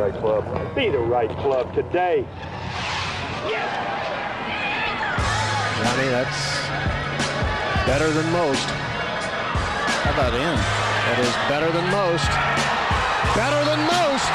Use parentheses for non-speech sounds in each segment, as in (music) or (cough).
right club. Be the right club today. Johnny, that's better than most. How about him? That is better than most. Better than most.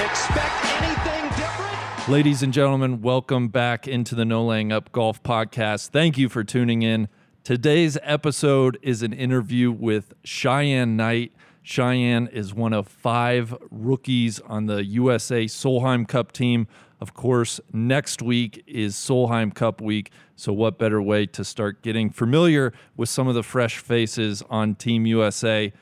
Expect anything different? Ladies and gentlemen, welcome back into the No Laying Up Golf Podcast. Thank you for tuning in. Today's episode is an interview with Cheyenne Knight. Cheyenne is one of five rookies on the USA Solheim Cup team. Of course, next week is Solheim Cup week. So, what better way to start getting familiar with some of the fresh faces on Team USA?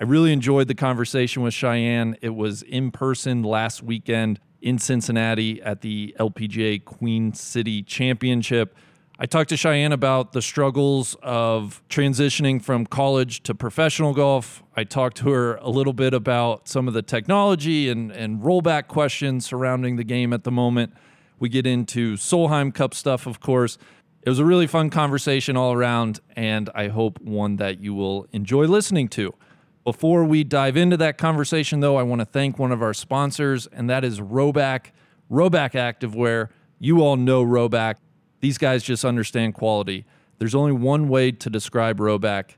I really enjoyed the conversation with Cheyenne. It was in person last weekend in Cincinnati at the LPGA Queen City Championship. I talked to Cheyenne about the struggles of transitioning from college to professional golf. I talked to her a little bit about some of the technology and, and rollback questions surrounding the game at the moment. We get into Solheim Cup stuff, of course. It was a really fun conversation all around, and I hope one that you will enjoy listening to. Before we dive into that conversation, though, I want to thank one of our sponsors, and that is Rhoback, Rhoback Activewear. You all know Rhoback. These guys just understand quality. There's only one way to describe Rhoback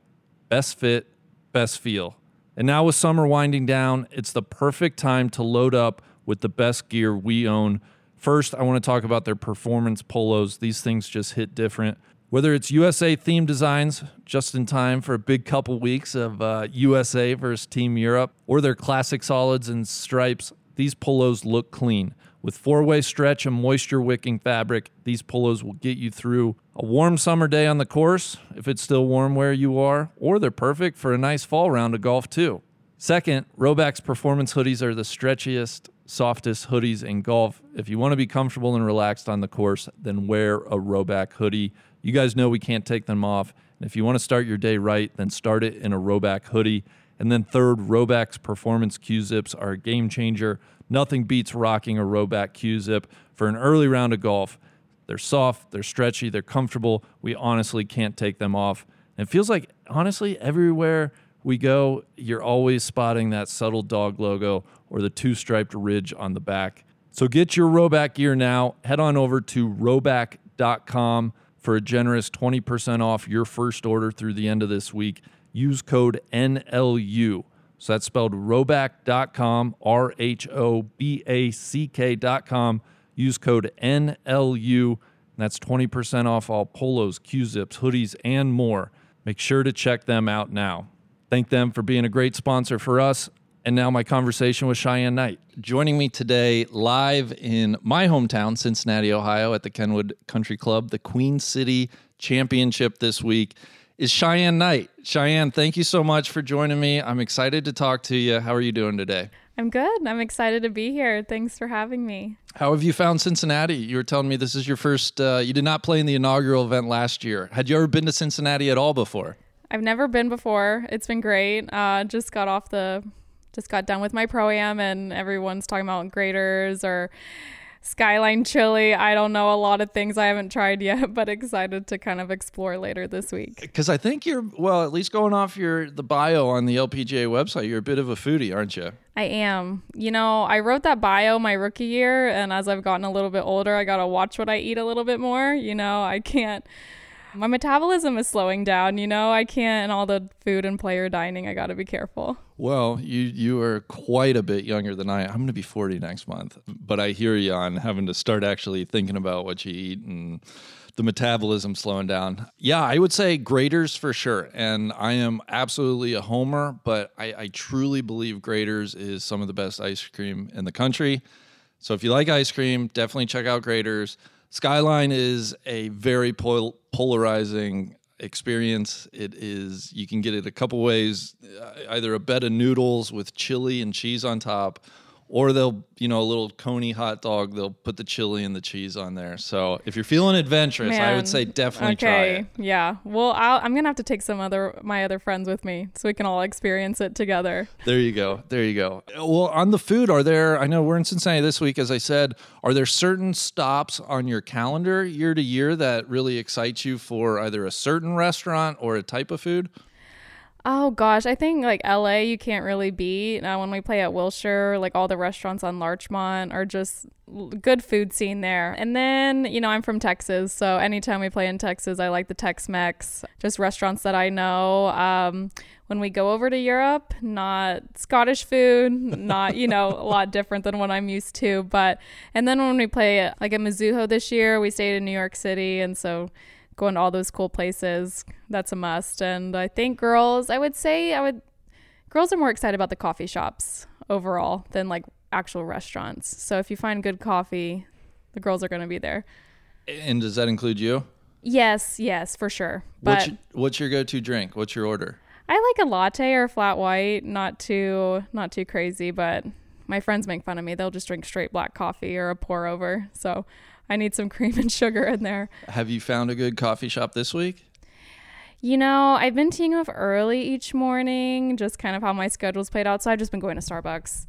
best fit, best feel. And now, with summer winding down, it's the perfect time to load up with the best gear we own. First, I want to talk about their performance polos. These things just hit different. Whether it's USA themed designs, just in time for a big couple weeks of uh, USA versus Team Europe, or their classic solids and stripes, these polos look clean. With four way stretch and moisture wicking fabric, these polos will get you through a warm summer day on the course, if it's still warm where you are, or they're perfect for a nice fall round of golf, too. Second, Rhoback's performance hoodies are the stretchiest, softest hoodies in golf. If you want to be comfortable and relaxed on the course, then wear a Rhoback hoodie. You guys know we can't take them off. And if you want to start your day right, then start it in a Rhoback hoodie. And then third, Rhoback's performance Q zips are a game changer. Nothing beats rocking a Rhoback Q zip for an early round of golf. They're soft, they're stretchy, they're comfortable. We honestly can't take them off. And it feels like, honestly, everywhere we go, you're always spotting that subtle dog logo or the two striped ridge on the back. So get your Rhoback gear now. Head on over to rhoback.com for a generous 20% off your first order through the end of this week. Use code NLU. So that's spelled rhoback.com, R H O B A C K.com. Use code NLU. That's 20% off all polos, Q zips, hoodies, and more. Make sure to check them out now. Thank them for being a great sponsor for us. And now my conversation with Cheyenne Knight. Joining me today live in my hometown, Cincinnati, Ohio, at the Kenwood Country Club, the Queen City Championship this week, is Cheyenne Knight. Cheyenne, thank you so much for joining me. I'm excited to talk to you. How are you doing today? I'm good. I'm excited to be here. Thanks for having me. How have you found Cincinnati? You were telling me this is your first, uh, you did not play in the inaugural event last year. Had you ever been to Cincinnati at all before? I've never been before. It's been great. Uh, just got off the, just got done with my pro am, and everyone's talking about Graeter's or Skyline chili. I don't know a lot of things I haven't tried yet, (laughs) but excited to kind of explore later this week. Because I think you're well, at least going off your the bio on the LPGA website, you're a bit of a foodie, aren't you? I am. You know, I wrote that bio my rookie year, and as I've gotten a little bit older, I got to watch what I eat a little bit more. You know, I can't. My metabolism is slowing down, you know. I can't and all the food and player dining, I got to be careful. Well, you you are quite a bit younger than I. I'm going to be 40 next month, but I hear you on having to start actually thinking about what you eat and the metabolism slowing down. Yeah, I would say Graeter's for sure. And I am absolutely a homer, but I, I truly believe Graeter's is some of the best ice cream in the country. So if you like ice cream, definitely check out Graeter's. Skyline is a very pol- polarizing experience. It is you can get it a couple ways, uh, either a bed of noodles with chili and cheese on top, or they'll you know a little coney hot dog. They'll put the chili and the cheese on there. So if you're feeling adventurous, I would say definitely try it. Yeah. Well, I'll, I'm gonna have to take some other my other friends with me so we can all experience it together. There you go. There you go. Well, on the food, are there, I know we're in Cincinnati this week, as I said, are there certain stops on your calendar year to year that really excite you for either a certain restaurant or a type of food? Oh gosh, I think like LA you can't really beat. Uh, when we play at Wilshire, like all the restaurants on Larchmont are just good food scene there. And then, you know, I'm from Texas, so anytime we play in Texas, I like the Tex-Mex, just restaurants that I know. Um, when we go over to Europe, not Scottish food, not, you know, a lot different than what I'm used to, but and then when we play like at Mizuho this year, we stayed in New York City and so going to all those cool places. That's a must. And I think girls, I would say, I would, girls are more excited about the coffee shops overall than like actual restaurants. So if you find good coffee, the girls are going to be there. And does that include you? Yes, yes, for sure. But What's your, what's your go-to drink? What's your order? I like a latte or a flat white, not too not too crazy, but my friends make fun of me. They'll just drink straight black coffee or a pour over. So I need some cream and sugar in there. Have you found a good coffee shop this week? You know, I've been teeing off early each morning, just kind of how my schedule's played out. So I've just been going to Starbucks.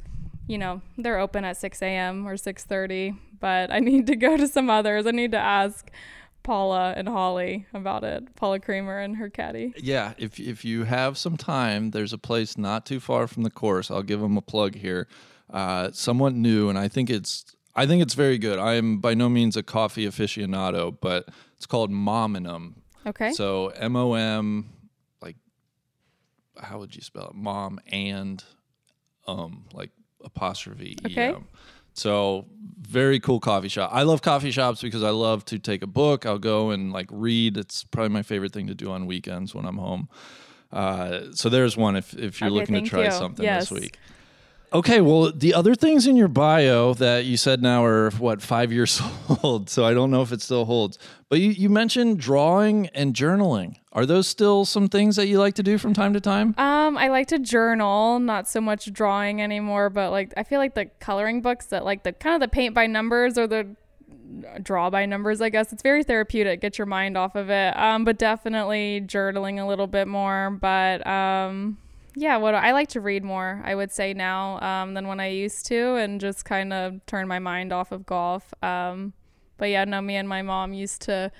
You know, they're open at 6 a.m. or 6:30, but I (laughs) need to go to some others. I need to ask Paula and Holly about it. Paula Creamer and her caddy. Yeah, if if you have some time, there's a place not too far from the course. I'll give them a plug here. Uh, somewhat new, and I think it's I think it's very good. I am by no means a coffee aficionado, but it's called Mom 'n 'Em. Okay. So M O M, like, how would you spell it? Mom and um, like apostrophe E Okay. M. So very cool coffee shop. I love coffee shops because I love to take a book. I'll go and like read. It's probably my favorite thing to do on weekends when I'm home. Uh, so there's one if if you're Okay, looking to try you. something Yes. this week. Okay, well, the other things in your bio that you said now are what five years (laughs) old, so I don't know if it still holds. But you, you mentioned drawing and journaling. Are those still some things that you like to do from time to time? Um, I like to journal, not so much drawing anymore, but like I feel like the coloring books that like the kind of the paint by numbers or the draw by numbers, I guess. It's very therapeutic. Get your mind off of it. Um, but definitely journaling a little bit more. But um, yeah, what I like to read more, I would say now, um, than when I used to, and just kind of turn my mind off of golf. Um, but yeah, no, me and my mom used to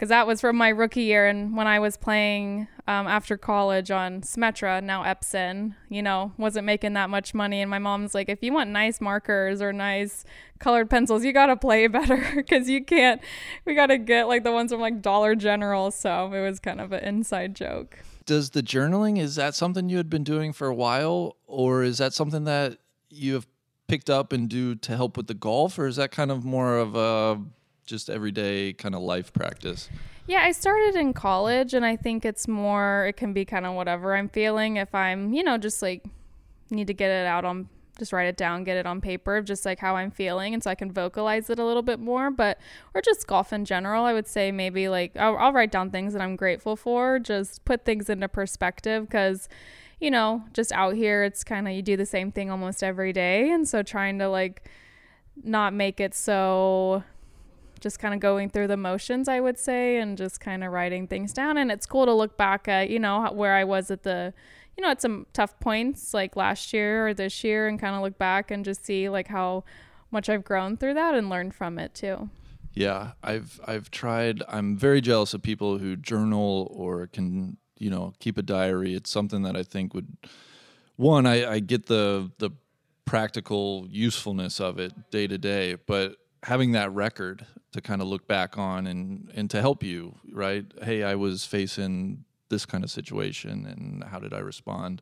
because that was from my rookie year and when i was playing um, after college on Symetra now epson you know wasn't making that much money and my mom's like if you want nice markers or nice colored pencils you gotta play (laughs) better because you can't we gotta get like the ones from like dollar general so it was kind of an inside joke Does the journaling is that something you had been doing for a while, or is that something that you have picked up and do to help with the golf, or is that kind of more of a just everyday kind of life practice? Yeah, I started in college and I think it's more it can be kind of whatever I'm feeling if I'm, you know, just like need to get it out on just write it down, get it on paper, just like how I'm feeling and so I can vocalize it a little bit more, but or just golf in general, I would say maybe like I'll, I'll write down things that I'm grateful for, just put things into perspective cuz you know, just out here it's kind of you do the same thing almost every day and so trying to like not make it so just kind of going through the motions, I would say, and just kind of writing things down. And it's cool to look back at, you know, where I was at the, you know, at some tough points like last year or this year and kind of look back and just see like how much I've grown through that and learned from it too. Yeah, I've I've tried. I'm very jealous of people who journal or can you know keep a diary. It's something that I think would one I, I get the the practical usefulness of it day to day, but having that record to kind of look back on and and to help you right. Hey, I was facing this kind of situation, and how did I respond?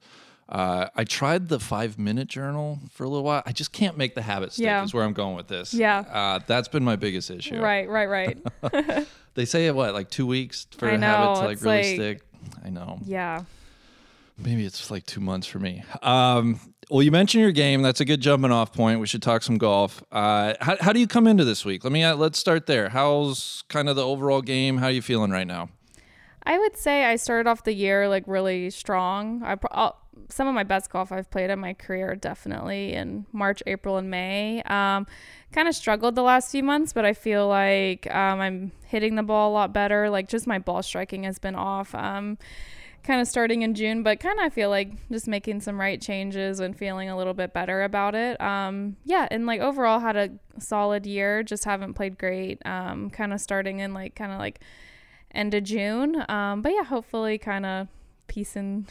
Uh, I tried the five minute journal for a little while. I just can't make the habit stick. Yeah. Is where I'm going with this. Yeah. uh, that's been my biggest issue. Right, right, right. (laughs) (laughs) They say what, like two weeks for I a habit know, to like really like- stick. I know. yeah. Maybe it's like two months for me. Um, well, you mentioned your game. That's a good jumping off point. We should talk some golf. Uh, how, how do you come into this week? Let me uh, let's start there. How's kind of the overall game? How are you feeling right now? I would say I started off the year like really strong. I some of my best golf I've played in my career definitely in March, April, and May. Um, kind of struggled the last few months, but I feel like um, I'm hitting the ball a lot better. Like just my ball striking has been off. Um, kind of starting in June, but kind of I feel like just making some right changes and feeling a little bit better about it. Um, yeah, and like overall had a solid year. Just haven't played great. Um, kind of starting in like kind of like end of June. Um, but yeah, hopefully kind of piecing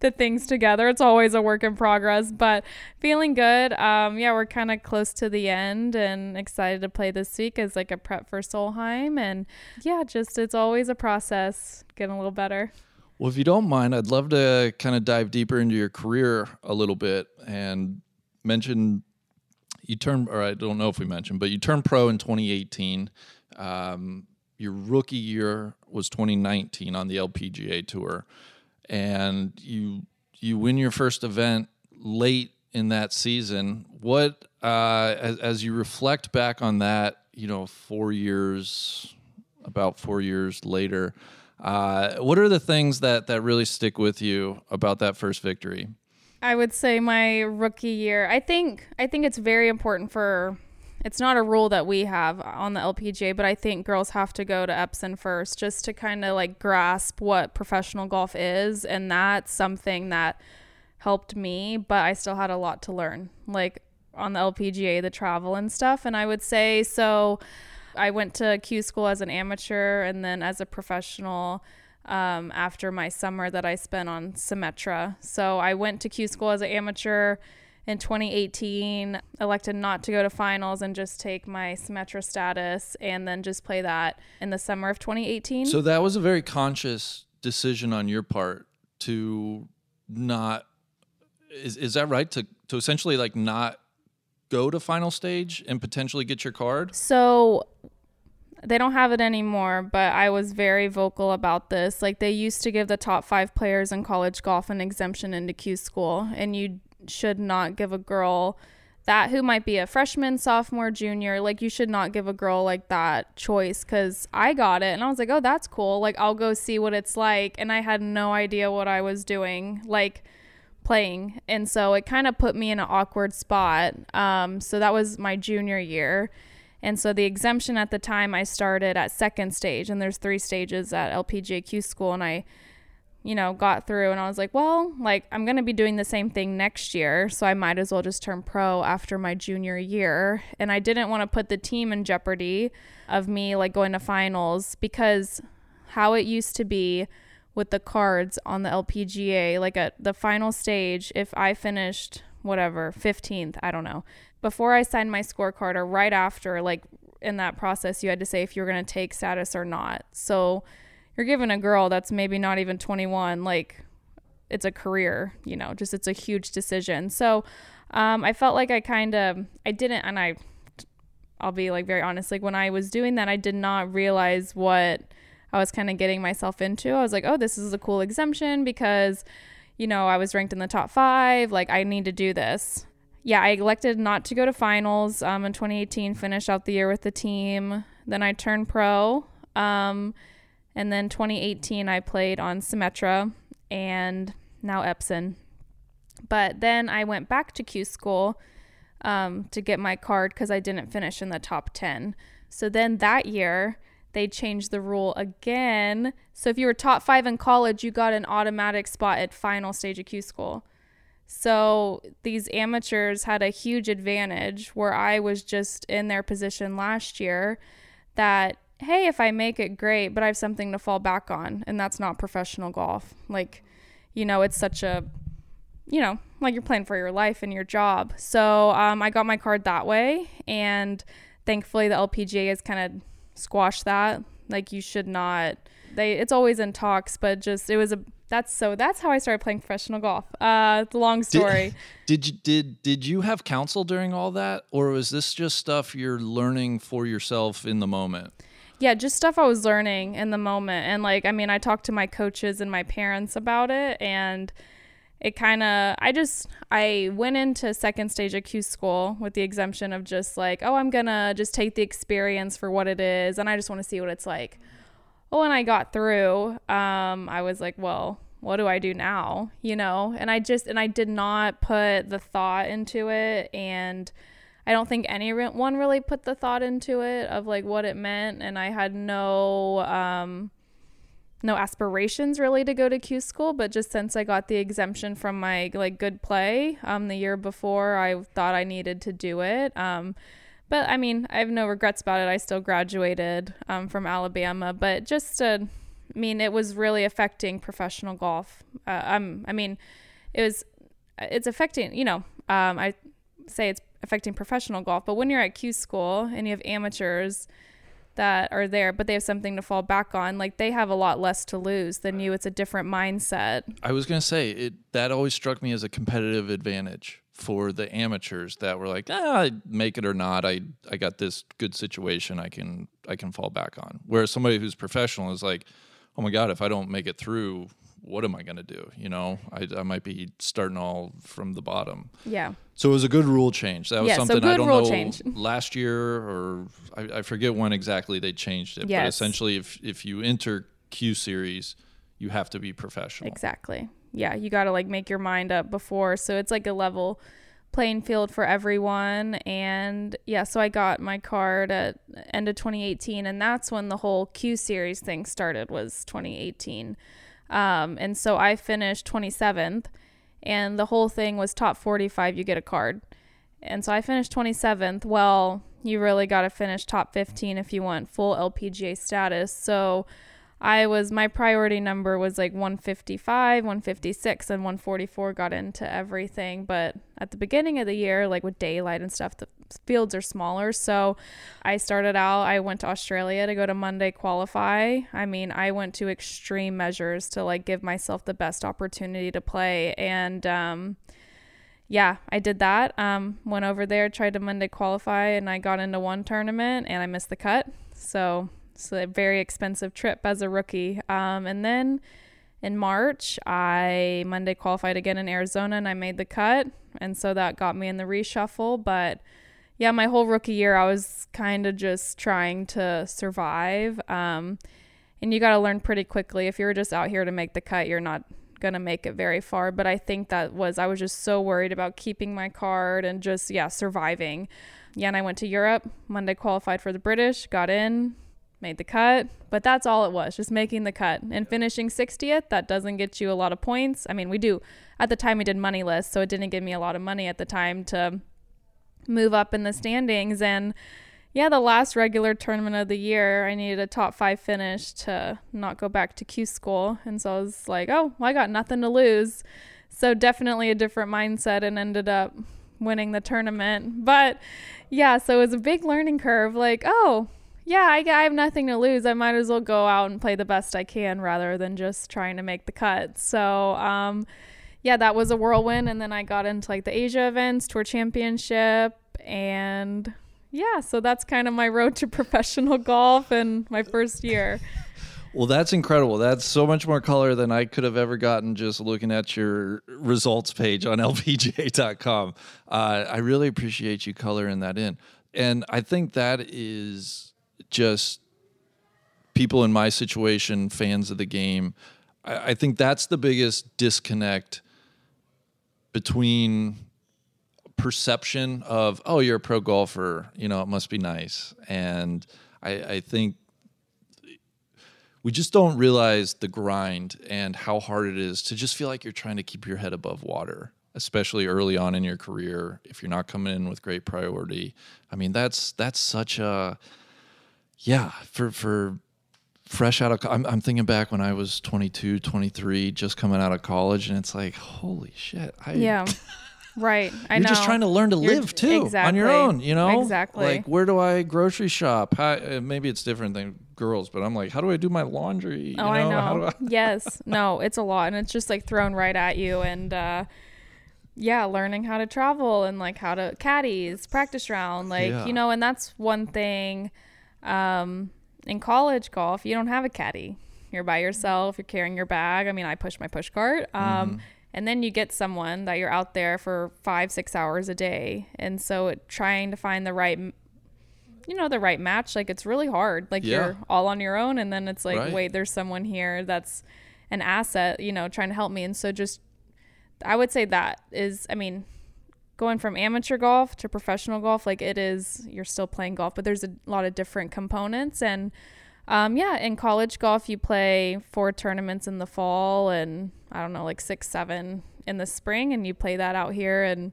the things together. It's always a work in progress, but feeling good. Um, yeah, we're kind of close to the end and excited to play this week as like a prep for Solheim. And yeah, just it's always a process, getting a little better. Well, if you don't mind, I'd love to kind of dive deeper into your career a little bit and mention you turned, or I don't know if we mentioned, but you turned pro in 2018. Um, your rookie year was 2019 on the LPGA tour and you you win your first event late in that season. What uh, as, as you reflect back on that, you know, four years, about four years later, uh, what are the things that that really stick with you about that first victory? I would say my rookie year. I think I think it's very important for it's not a rule that we have on the LPGA, but I think girls have to go to Epson first just to kind of like grasp what professional golf is. And that's something that helped me, but I still had a lot to learn, like on the LPGA, the travel and stuff. And I would say so. I went to Q school as an amateur and then as a professional um, after my summer that I spent on Symetra. So I went to Q school as an amateur in 2018 elected not to go to finals and just take my Symetra status and then just play that in the summer of 2018. So that was a very conscious decision on your part to not is is that right to to essentially like not go to final stage and potentially get your card? So they don't have it anymore, but I was very vocal about this. Like they used to give the top 5 players in college golf an exemption into Q school and you should not give a girl that who might be a freshman, sophomore, junior, like you should not give a girl like that choice cuz I got it and I was like, "Oh, that's cool. Like I'll go see what it's like." And I had no idea what I was doing, like playing. And so it kind of put me in an awkward spot. Um, so that was my junior year. And so the exemption at the time I started at second stage and there's three stages at LPGAQ school and I you know, got through and I was like, well, like I'm going to be doing the same thing next year, so I might as well just turn pro after my junior year. And I didn't want to put the team in jeopardy of me like going to finals because how it used to be with the cards on the LPGA, like at the final stage, if I finished whatever, 15th, I don't know, before I signed my scorecard or right after, like in that process, you had to say if you were going to take status or not. So you're giving a girl that's maybe not even 21 like it's a career you know just it's a huge decision. So um, i felt like i kind of i didn't and i i'll be like very honest like when i was doing that i did not realize what i was kind of getting myself into. I was like oh this is a cool exemption because you know i was ranked in the top five like i need to do this. Yeah i elected not to go to finals um, in 2018 finish out the year with the team. Then i turned pro um, and then 2018, I played on Symetra and now Epson. But then I went back to Q school um, to get my card because I didn't finish in the top 10. So then that year, they changed the rule again. So if you were top five in college, you got an automatic spot at final stage of Q school. So these amateurs had a huge advantage where I was just in their position last year that hey, if I make it, great, but I have something to fall back on. And that's not professional golf. Like, you know, it's such a, you know, like you're playing for your life and your job. So um, I got my card that way. And thankfully, the LPGA has kind of squashed that. Like, you should not, they, it's always in talks, but just, it was a, that's so that's how I started playing professional golf. Uh, the long story. Did, (laughs) did you did did you have counsel during all that, or was this just stuff you're learning for yourself in the moment? Yeah, just stuff I was learning in the moment. And like, I mean, I talked to my coaches and my parents about it and it kind of I just I went into second stage of Q school with the exemption of just like, oh, I'm to just take the experience for what it is and I just want to see what it's like. Well, when I got through, um, I was like, well, what do I do now? You know? And I just and I did not put the thought into it and I don't think anyone really put the thought into it of like what it meant, and I had no um, no aspirations really to go to Q school, but just since I got the exemption from my like good play um, the year before, I thought I needed to do it. Um, but I mean, I have no regrets about it. I still graduated um, from Alabama, but just to I mean, it was really affecting professional golf. Uh, um, I mean, it was, it's affecting, you know, um, I say it's affecting professional golf, but when you're at Q school and you have amateurs that are there, but they have something to fall back on, like they have a lot less to lose than you. It's a different mindset. I was gonna say it. That always struck me as a competitive advantage for the amateurs that were like, ah, I make it or not. I I got this good situation. I can I can fall back on. Whereas somebody who's professional is like, oh my god, if I don't make it through, what am I gonna do? You know, I I might be starting all from the bottom. Yeah. So it was a good rule change. That was Yeah, so something I don't rule know change. (laughs) last year or I, I forget when exactly they changed it. But essentially, if if you enter Q series, you have to be professional. Exactly. Yeah, you got to like make your mind up before. So it's like a level playing field for everyone and yeah, so I got my card at end of 2018 and that's when the whole Q series thing started was 2018. Um and so I finished 27th and the whole thing was top 45 you get a card. And so I finished 27th. Well, you really got to finish top 15 if you want full LPGA status. So I was my priority number was like 155, 156, and 144 got into everything. But at the beginning of the year, like with daylight and stuff, the fields are smaller. So I started out, I went to Australia to go to Monday qualify. I mean, I went to extreme measures to like give myself the best opportunity to play. And, um, yeah, I did that. Um, went over there, tried to Monday qualify, and I got into one tournament and I missed the cut. So it's a very expensive trip as a rookie. Um, and then in March, I Monday qualified again in Arizona and I made the cut. And so that got me in the reshuffle. But yeah, my whole rookie year, I was kind of just trying to survive. Um, and you got to learn pretty quickly. If you're just out here to make the cut, you're not going to make it very far. But I think that was, I was just so worried about keeping my card and just, yeah, surviving. Yeah, and I went to Europe. Monday qualified for the British, got in, made the cut. But that's all it was, just making the cut. And finishing 60th, that doesn't get you a lot of points. I mean, we do, at the time, we did money list, so it didn't give me a lot of money at the time to move up in the standings. And yeah, the last regular tournament of the year, I needed a top five finish to not go back to Q school. And so I was like, oh, well, I got nothing to lose. So definitely a different mindset and ended up winning the tournament. But yeah, so it was a big learning curve. Like, oh, yeah, I, I have nothing to lose. I might as well go out and play the best I can rather than just trying to make the cut. So, um, yeah, that was a whirlwind. And then I got into like the Asia events, Tour Championship, and yeah, so that's kind of my road to (laughs) professional golf and my first year. Well, that's incredible. That's so much more color than I could have ever gotten just looking at your results page on (laughs) lpga.com. Uh, I really appreciate you coloring that in. And I think that is just people in my situation, fans of the game. I, I think that's the biggest disconnect between perception of, oh, you're a pro golfer, you know, it must be nice. And I, I think we just don't realize the grind and how hard it is to just feel like you're trying to keep your head above water especially early on in your career if you're not coming in with great priority i mean that's that's such a yeah for for fresh out of I'm, I'm thinking back when i was 22 23 just coming out of college and it's like holy shit I, Yeah. (laughs) Right. I you're know. just trying to learn to You're- live too on your own, you know? Exactly. Like, where do I grocery shop? How, uh, maybe it's different than girls, but I'm like, how do I do my laundry? You Oh, I (laughs) How do know. (laughs) yes. No, it's a lot. And it's just like thrown right at you. And uh, yeah, learning how to travel and like how to caddies, practice round. Like, Yeah. you know, and that's one thing um, in college golf, you don't have a caddy. You're by yourself, you're carrying your bag. I mean, I push my push cart. Um, Mm-hmm. And then you get someone that you're out there for five, six hours a day. And so it, trying to find the right you know the right match like it's really hard like Yeah. you're all on your own and then it's like Right. wait there's someone here that's an asset you know trying to help me and so just i would say that is i mean going from amateur golf to professional golf like it is you're still playing golf but there's a lot of different components and um, yeah in college golf you play four tournaments in the fall and i don't know like six seven in the spring and you play that out here in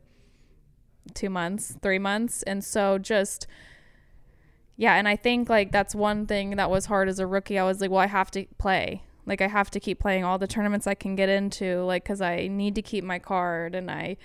two months three months and so just yeah, and I think like that's one thing that was hard as a rookie. I was like, well, I have to play. Like I have to keep playing all the tournaments I can get into, like cuz I need to keep my card and I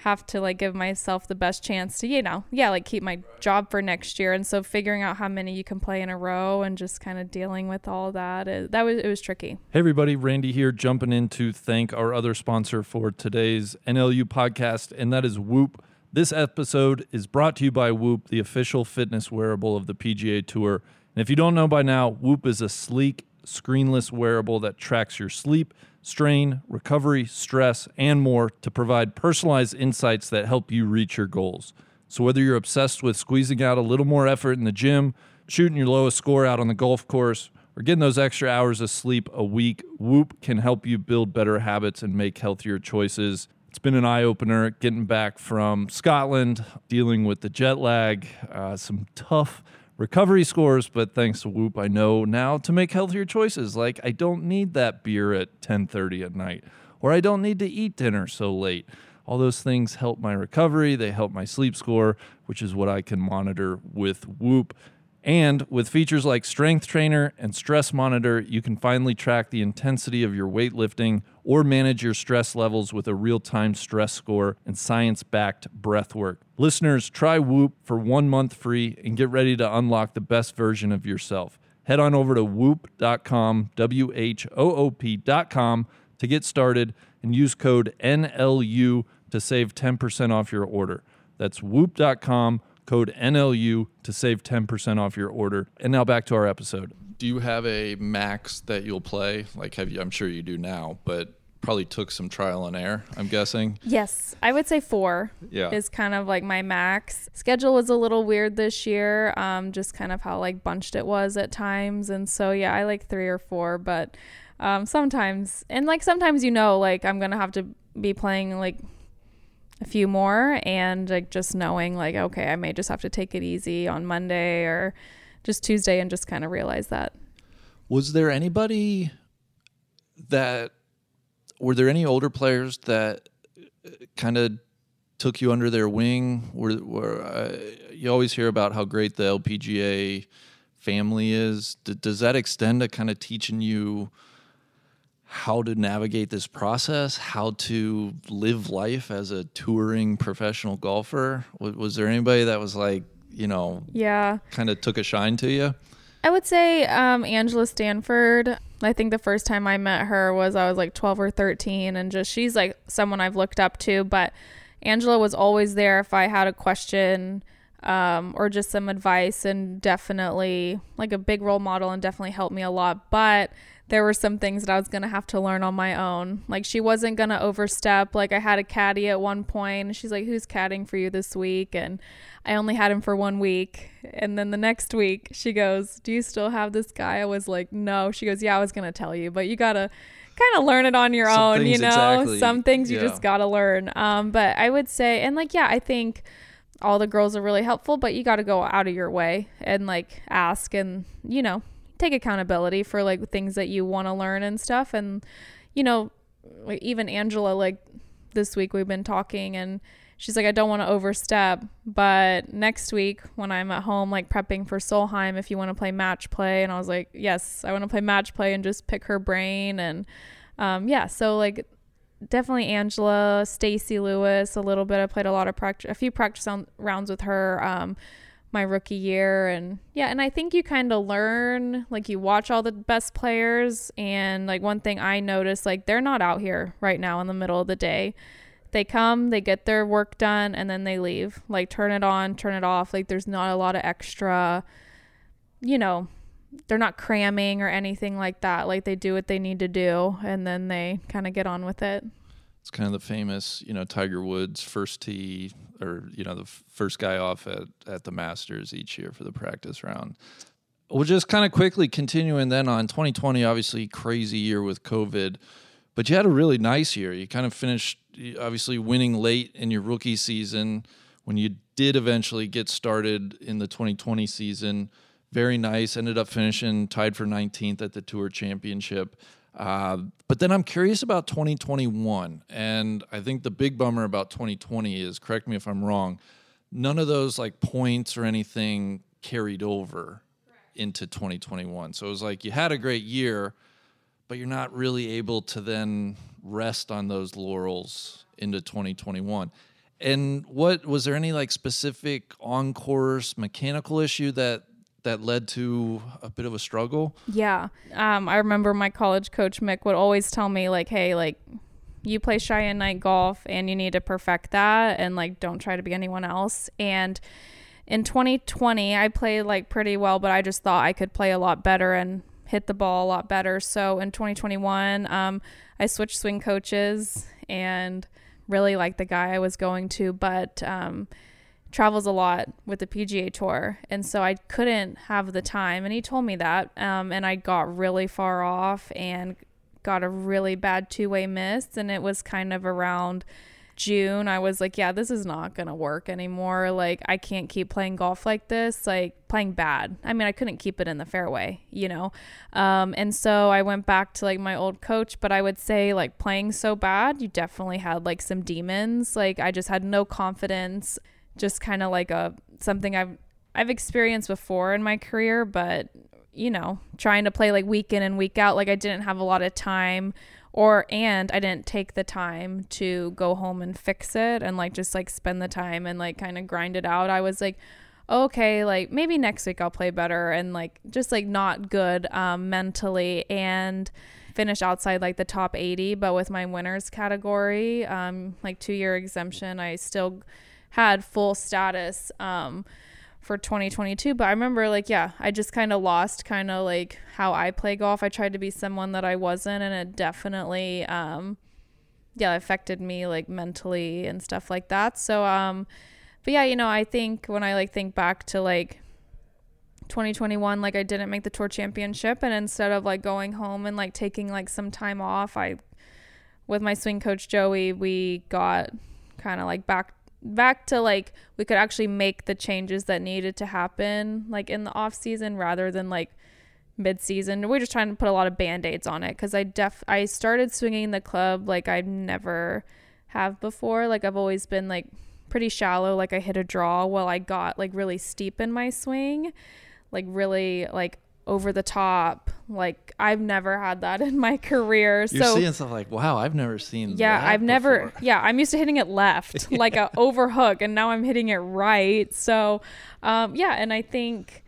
have to like give myself the best chance to, you know, yeah, like keep my job for next year. And so figuring out how many you can play in a row and just kind of dealing with all that, that was it was tricky. Hey everybody, Randy here, jumping in to thank our other sponsor for today's NLU podcast, and that is Whoop. This episode is brought to you by Whoop, the official fitness wearable of the PGA Tour. And if you don't know by now, Whoop is a sleek, screenless wearable that tracks your sleep, strain, recovery, stress, and more to provide personalized insights that help you reach your goals. So, whether you're obsessed with squeezing out a little more effort in the gym, shooting your lowest score out on the golf course, or getting those extra hours of sleep a week, Whoop can help you build better habits and make healthier choices. It's been an eye opener getting back from Scotland, dealing with the jet lag, uh, some tough recovery scores, but thanks to Whoop, I know now to make healthier choices. Like I don't need that beer at 10:30 at night, or I don't need to eat dinner so late. All those things help my recovery. They help my sleep score, which is what I can monitor with Whoop. And with features like Strength Trainer and Stress Monitor, you can finally track the intensity of your weightlifting or manage your stress levels with a real time stress score and science backed breath work. Listeners, try Whoop for one month free and get ready to unlock the best version of yourself. Head on over to whoop.com, W H O O P.com to get started and use code NLU to save 10% off your order. That's whoop.com code NLU to save 10% off your order. And now back to our episode. Do you have a max that you'll play? Like have you I'm sure you do now, but probably took some trial and error, I'm guessing. Yes, I would say four Yeah. is kind of like my max. Schedule was a little weird this year, um, just kind of how like bunched it was at times. And so, yeah, I like three or four, but um, sometimes, and like sometimes, you know, like I'm going to have to be playing like a few more and like just knowing like, okay, I may just have to take it easy on Monday or just Tuesday and just kind of realize that. Was there anybody that were there any older players that kind of took you under their wing? Were, were uh, you always hear about how great the LPGA family is? D- does that extend to kind of teaching you how to navigate this process, how to live life as a touring professional golfer? Was, was there anybody that was like, you know, Yeah. kind of took a shine to you? I would say um, Angela Stanford. I think the first time I met her was I was like 12 or 13, and just she's like someone I've looked up to. But Angela was always there if I had a question um, or just some advice, and definitely like a big role model, and definitely helped me a lot. But there were some things that I was gonna have to learn on my own. Like she wasn't gonna overstep. Like I had a caddy at one point, and she's like, "Who's caddying for you this week?" And I only had him for one week, and then the next week she goes, "Do you still have this guy?" I was like, "No." She goes, "Yeah, I was gonna tell you, but you gotta." kind of learn it on your Some own you know exactly. some things you Yeah. just gotta learn um but i would say and like yeah i think all the girls are really helpful but you got to go out of your way and like ask and you know take accountability for like things that you want to learn and stuff and you know even angela like this week we've been talking and she's like i don't want to overstep but next week when i'm at home like prepping for solheim if you want to play match play and i was like yes i want to play match play and just pick her brain and um, yeah so like definitely Angela, Stacy Lewis, a little bit. I played a lot of practice, a few practice rounds with her um, my rookie year, and yeah, and I think you kind of learn, like you watch all the best players, and like one thing I noticed, like they're not out here right now in the middle of the day. They come, they get their work done, and then they leave. Like turn it on, turn it off. Like there's not a lot of extra, you know, they're not cramming or anything like that. Like they do what they need to do and then they kind of get on with it. It's kind of the famous, you know, Tiger Woods first tee or, you know, the first guy off at, at the Masters each year for the practice round. We'll just kind of quickly continuing then on 2020, obviously crazy year with COVID, but you had a really nice year. You kind of finished obviously winning late in your rookie season when you did eventually get started in the 2020 season. Very nice. Ended up finishing tied for 19th at the Tour Championship. Uh, but then I'm curious about 2021. And I think the big bummer about 2020 is, correct me if I'm wrong, none of those like points or anything carried over into 2021. So it was like you had a great year, but you're not really able to then rest on those laurels into 2021. And what was there any like specific on course mechanical issue that that led to a bit of a struggle? Yeah. Um, I remember my college coach Mic would always tell me like, "Hey, like you play Cheyenne Knight golf and you need to perfect that and like don't try to be anyone else." And in 2020, I played like pretty well, but I just thought I could play a lot better and hit the ball a lot better. So in 2021, um, I switched swing coaches and really liked the guy I was going to, but um, travels a lot with the PGA Tour, and so I couldn't have the time. And he told me that, um, and I got really far off and got a really bad two way miss, and it was kind of around. June, I was like, yeah, this is not going to work anymore. Like, I can't keep playing golf like this, like playing bad. I mean, I couldn't keep it in the fairway, you know? Um, and so I went back to like my old coach, but I would say, like, playing so bad, you definitely had like some demons. Like, I just had no confidence, just kind of like a something I've, I've experienced before in my career, but you know, trying to play like week in and week out, like I didn't have a lot of time or and I didn't take the time to go home and fix it and like just like spend the time and like kind of grind it out. I was like, okay, like maybe next week I'll play better and like just like not good um, mentally and finish outside like the top 80. But with my winners category, um, like two year exemption, I still had full status. Um, for 2022 but i remember like yeah i just kind of lost kind of like how i play golf i tried to be someone that i wasn't and it definitely um yeah affected me like mentally and stuff like that so um but yeah you know i think when i like think back to like 2021 like i didn't make the tour championship and instead of like going home and like taking like some time off i with my swing coach joey we got kind of like back back to like we could actually make the changes that needed to happen like in the off season rather than like mid season. We're just trying to put a lot of band-aids on it because I def I started swinging the club like I've never have before. Like I've always been like pretty shallow. Like I hit a draw while I got like really steep in my swing, like really like over the top. Like I've never had that (laughs) in my career. You're so seeing stuff like, wow, I've never seen. That. Yeah, I've never. before. (laughs) Yeah, I'm used to hitting it left, (laughs) like a overhook, and now I'm hitting it right. So, um, yeah, and I think,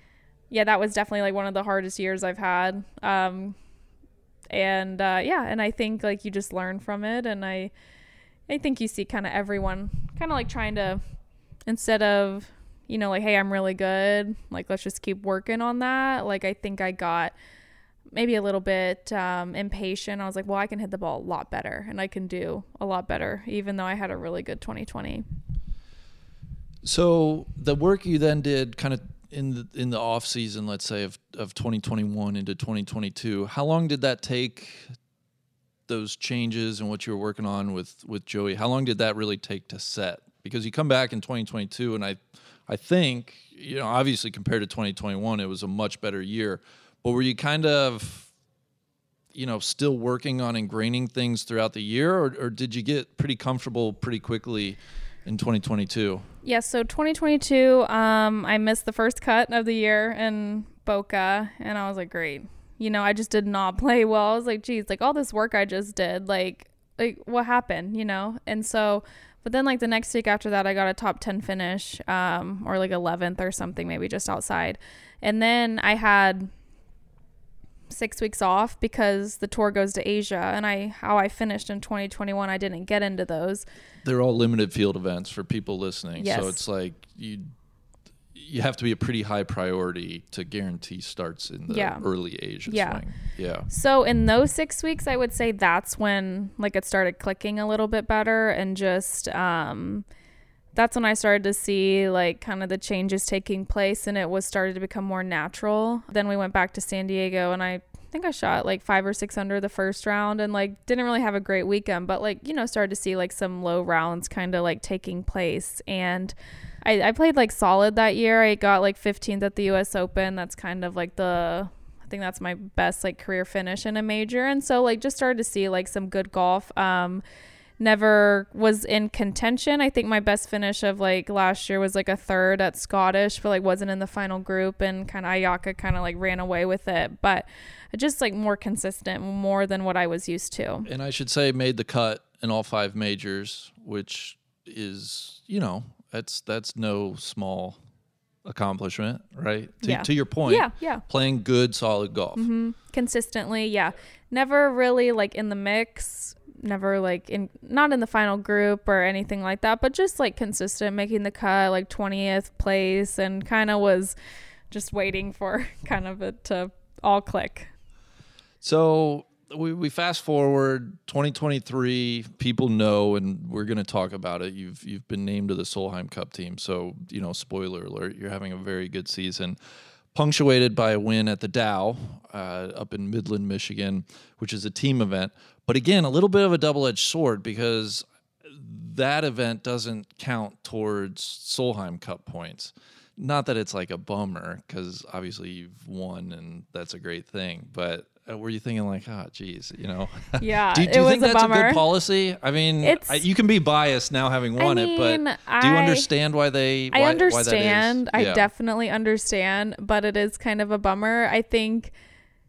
yeah, that was definitely like one of the hardest years I've had. Um, and uh, yeah, and I think like you just learn from it, and I, I think you see kind of everyone kind of like trying to, instead of, you know, like, hey, I'm really good, like let's just keep working on that. Like I think I got maybe a little bit um, impatient. I was like, well, I can hit the ball a lot better and I can do a lot better, even though I had a really good 2020. So the work you then did, kind of in the in the off season, let's say of of 2021 into 2022, how long did that take? Those changes and what you were working on with with Joey, how long did that really take to set? Because you come back in 2022, and I, I think you know obviously compared to 2021, it was a much better year. But were you kind of, you know, still working on ingraining things throughout the year, or, or did you get pretty comfortable pretty quickly in 2022? Yeah, so 2022, um, I missed the first cut of the year in Boca, and I was like, great. You know, I just did not (laughs) play well. I was like, geez, like all this work I just did, like, like what happened? You know, and so, but then like the next week after that, I got a top 10 finish, um, or like 11th or something, maybe just outside, and then I had six weeks off because the tour goes to Asia, and I how I finished in 2021, I didn't get into those. They're all limited field events for people listening. Yes. So it's like you you have to be a pretty high priority to guarantee starts in the Yeah. early Asia Yeah. swing. Yeah. So in those six weeks, I would say that's when like it started clicking a little bit better, and just um, that's when I started to see like kind of the changes taking place, and it was started to become more natural. Then we went back to San Diego, and I think I shot like five or six under the first round, and like didn't really have a great weekend, but like you know started to see like some low rounds kind of like taking place, and. I, I played like solid that year. I got like 15th at the US Open. That's kind of like the I think that's my best like career finish in a major. And so like just started to see like some good golf. Um never was in contention. I think my best finish of like last year was like a third at Scottish, but like wasn't in the final group and kind of Ayaka kind of like ran away with it. But just like more consistent, more than what I was used to. And I should say made the cut in all five majors, which is, you know, that's that's no small accomplishment, right? To, Yeah. to your point, Yeah, yeah. playing good, solid golf. Mm-hmm. consistently yeah never really like in the mix never like in not in the final group or anything like that but just like consistent making the cut like 20th place and kind of was just waiting for (laughs) kind of it to all click So we, we fast forward 2023. People know, and we're going to talk about it. You've you've been named to the Solheim Cup team, so you know. Spoiler alert: you're having a very good season, punctuated by a win at the Dow uh, up in Midland, Michigan, which is a team event. But again, a little bit of a double-edged sword because that event doesn't count towards Solheim Cup points. Not that it's like a bummer, because obviously you've won and that's a great thing. But were you thinking like, oh, geez, you know? (laughs) Yeah, do, do it you was think a that's a good policy? I mean, I, you can be biased now having won it, but mean, do you I- understand why they? Why, I why that is? understand. I definitely understand, but it is kind of a bummer. I think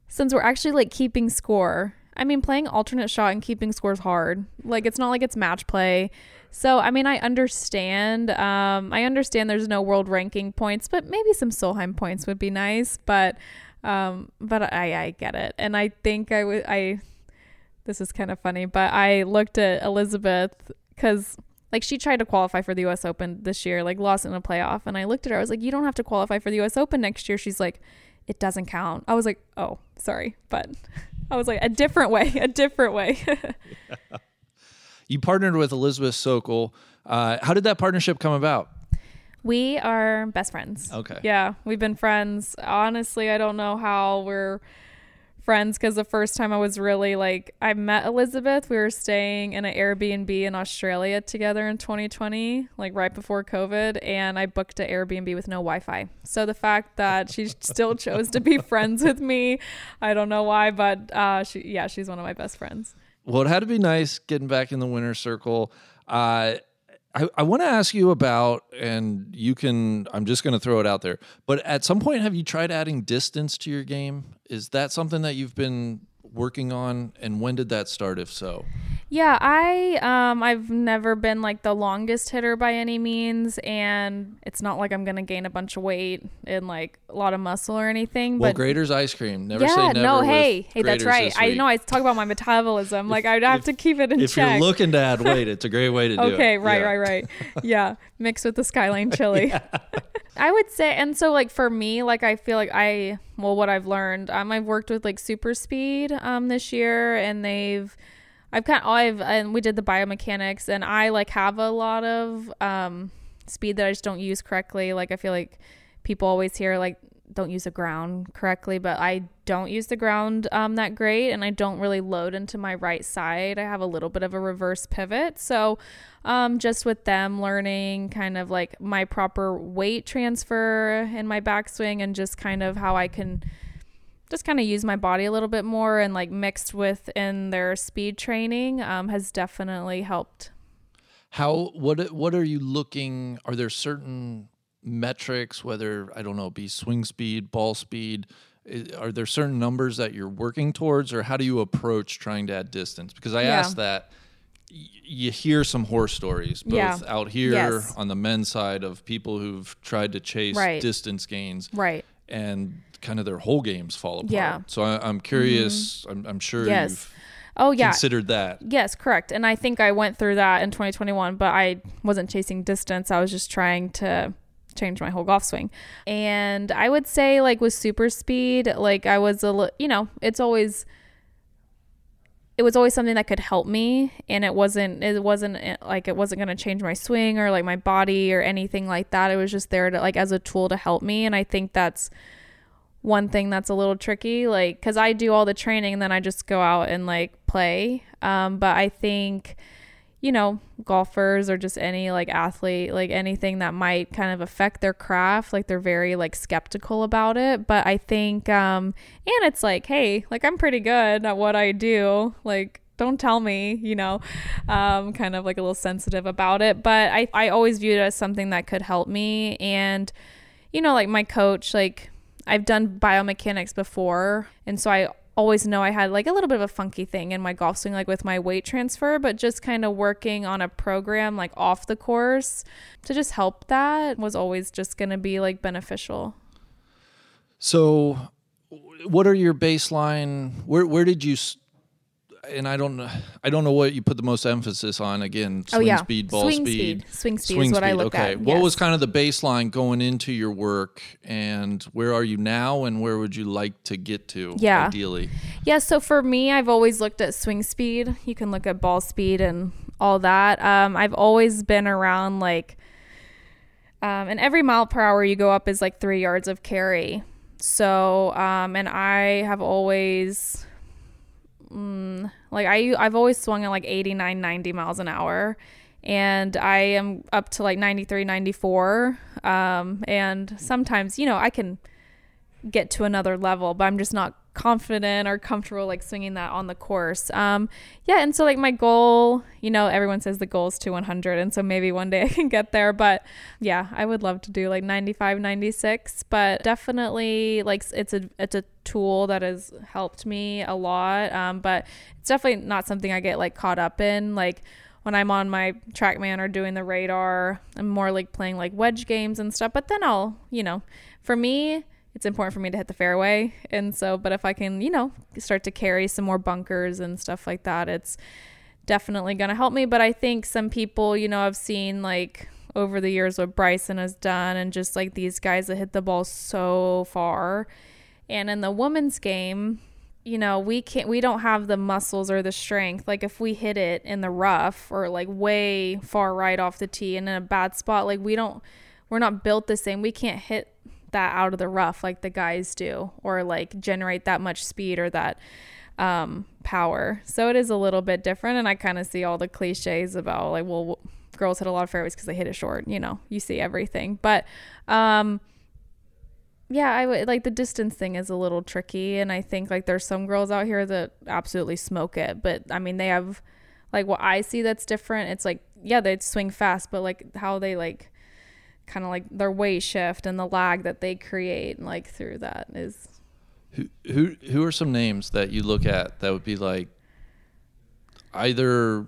since we're actually like keeping score. I mean, playing alternate shot and keeping score is hard. Like it's not like it's match play. So I mean, I understand. Um, I understand there's no world ranking points, but maybe some Solheim points would be nice. But um, but I I get it, and I think I would I. This is kind of funny, but I looked at Elizabeth because like she tried to qualify for the US Open this year, like lost in a playoff. And I looked at her, I was like, You don't have to qualify for the US Open next year. She's like, It doesn't count. I was like, Oh, sorry. But (laughs) I was like, a different way, a different way. (laughs) (laughs) You partnered with Elizabeth Sokol. Uh, how did that partnership come about? We are best friends. Okay. Yeah, we've been friends. Honestly, I don't know how we're friends because the first time I was really like, I met Elizabeth. We were staying in an Airbnb in Australia together in 2020, like right before COVID, and I booked an Airbnb with no Wi Fi. So the fact that she (laughs) still chose to be friends with me, I don't know why, but uh, she, yeah, she's one of my best friends. Well, it had to be nice getting back in the winner circle. Uh, I, I want to ask you about, and you can, I'm just going to throw it out there, but at some point, have you tried adding distance to your game? Is that something that you've been working on? And when did that start, if so? Yeah, I um I've never been like the longest hitter by any means and it's not like I'm to gain a bunch of weight and like a lot of muscle or anything Well, but Graeter's ice cream. Never yeah, say never. no, hey, hey, that's right. I know I talk about my metabolism. like I'd have if- to keep it in If check. you're looking to add weight, (laughs) it's a great way to do it. okay, right, Yeah. right, right. Yeah, mixed with the skyline (laughs) chili. I would say, and so like for me, like I feel like I, well, what I've learned, um, I've worked with like Super Speed, um, this year, and they've, I've kind, of I've, and we did the biomechanics, and I like have a lot of, um, speed that I just don't use correctly. Like I feel like people always hear like don't use the ground correctly, but I don't use the ground um, that great, and I don't really load into my right side. I have a little bit of a reverse pivot, so um, just with them learning kind of like my proper weight transfer in my backswing, and just kind of how I can just kind of use my body a little bit more, and like mixed with in their speed training um, has definitely helped. How what what are you looking? Are there certain metrics, whether I don't know, be swing speed, ball speed? Are there certain numbers that you're working towards, or how do you approach trying to add distance? Because I Yeah. asked that. You hear some horror stories, both Yeah. out here Yes. on the men's side of people who've tried to chase Right. distance gains, Right. and kind of their whole games fall apart. Yeah. Mm-hmm. So I, I'm curious. I'm, I'm sure Yes. you've Oh yeah. considered that. Yes, correct. And I think I went through that in 2021, but I wasn't chasing distance. I was just trying to change my whole golf swing. And I would say like with super speed, like I was a li- you know, it's always it was always something that could help me and it wasn't it wasn't eh, like it wasn't going to change my swing or like my body or anything like that. It was just there to like as a tool to help me and I think that's one thing that's a little tricky like because i do all the training and then i just go out and like play um, but i think you know golfers or just any like athlete like anything that might kind of affect their craft like they're very like skeptical about it but i think um and it's like hey like i'm pretty good at what i do like don't tell me, you know, um, kind of like a little sensitive about it. But I, I always viewed it as something that could help me. And, you know, like my coach, like I've done biomechanics before. And so I always know I had like a little bit of a funky thing in my golf swing, like with my weight transfer, but just kind of working on a program like off the course to just help that was always just going to be like beneficial. So, what are your baseline? Where where did you? And I don't know. I don't know what you put the most emphasis on. Again, swing oh yeah, speed, ball speed, swing speed, speed, swing speed is what I look okay. at. What was kind of the baseline going into your work, and where are you now, and where would you like to get to? Yeah. ideally. Yeah, so for me, I've always looked at swing speed. You can look at ball speed and all that. Um, I've always been around like, um, and every mile per hour you go up is like three yards of carry. So, um, and I have always, mm, like I I've always swung at like 89, 90 miles an hour, and I am up to like 93, 94. Um, and sometimes you know I can get to another level, but I'm just not confident or comfortable like swinging that on the course. Um, yeah, and so like my goal, you know, everyone says the goal is to 100, and so maybe one day (laughs) I can get there. But yeah, I would love to do like 95, 96. But definitely, like it's a it's a tool that has helped me a lot. Um, but it's definitely not something I get like caught up in, like when I'm on my TrackMan or doing the radar, I'm more like playing like wedge games and stuff. But then I'll, you know, for me, it's important for me to hit the fairway. And so, but if I can, you know, start to carry some more bunkers and stuff like that, it's definitely going to help me. But I think some people, you know, I've seen like over the years what Bryson has done and just like these guys that hit the ball so far. And in the women's game, you know, we can't, we don't have the muscles or the strength. Like if we hit it in the rough or like way far right off the tee and in a bad spot, like we don't, we're not built the same. We can't hit that out of the rough like the guys do or like generate that much speed or that um, power. So it is a little bit different. And I kind of see all the cliches about like, well, girls hit a lot of fairways because they hit it short. You know, you see everything. But um, yeah, I like the distance thing is a little tricky. And I think like there's some girls out here that absolutely smoke it. But I mean, they have like what I see that's different. It's like, yeah, they swing fast, but like how they like, kind of like their weight shift and the lag that they create and like through that is Who who who are some names that you look at that would be like either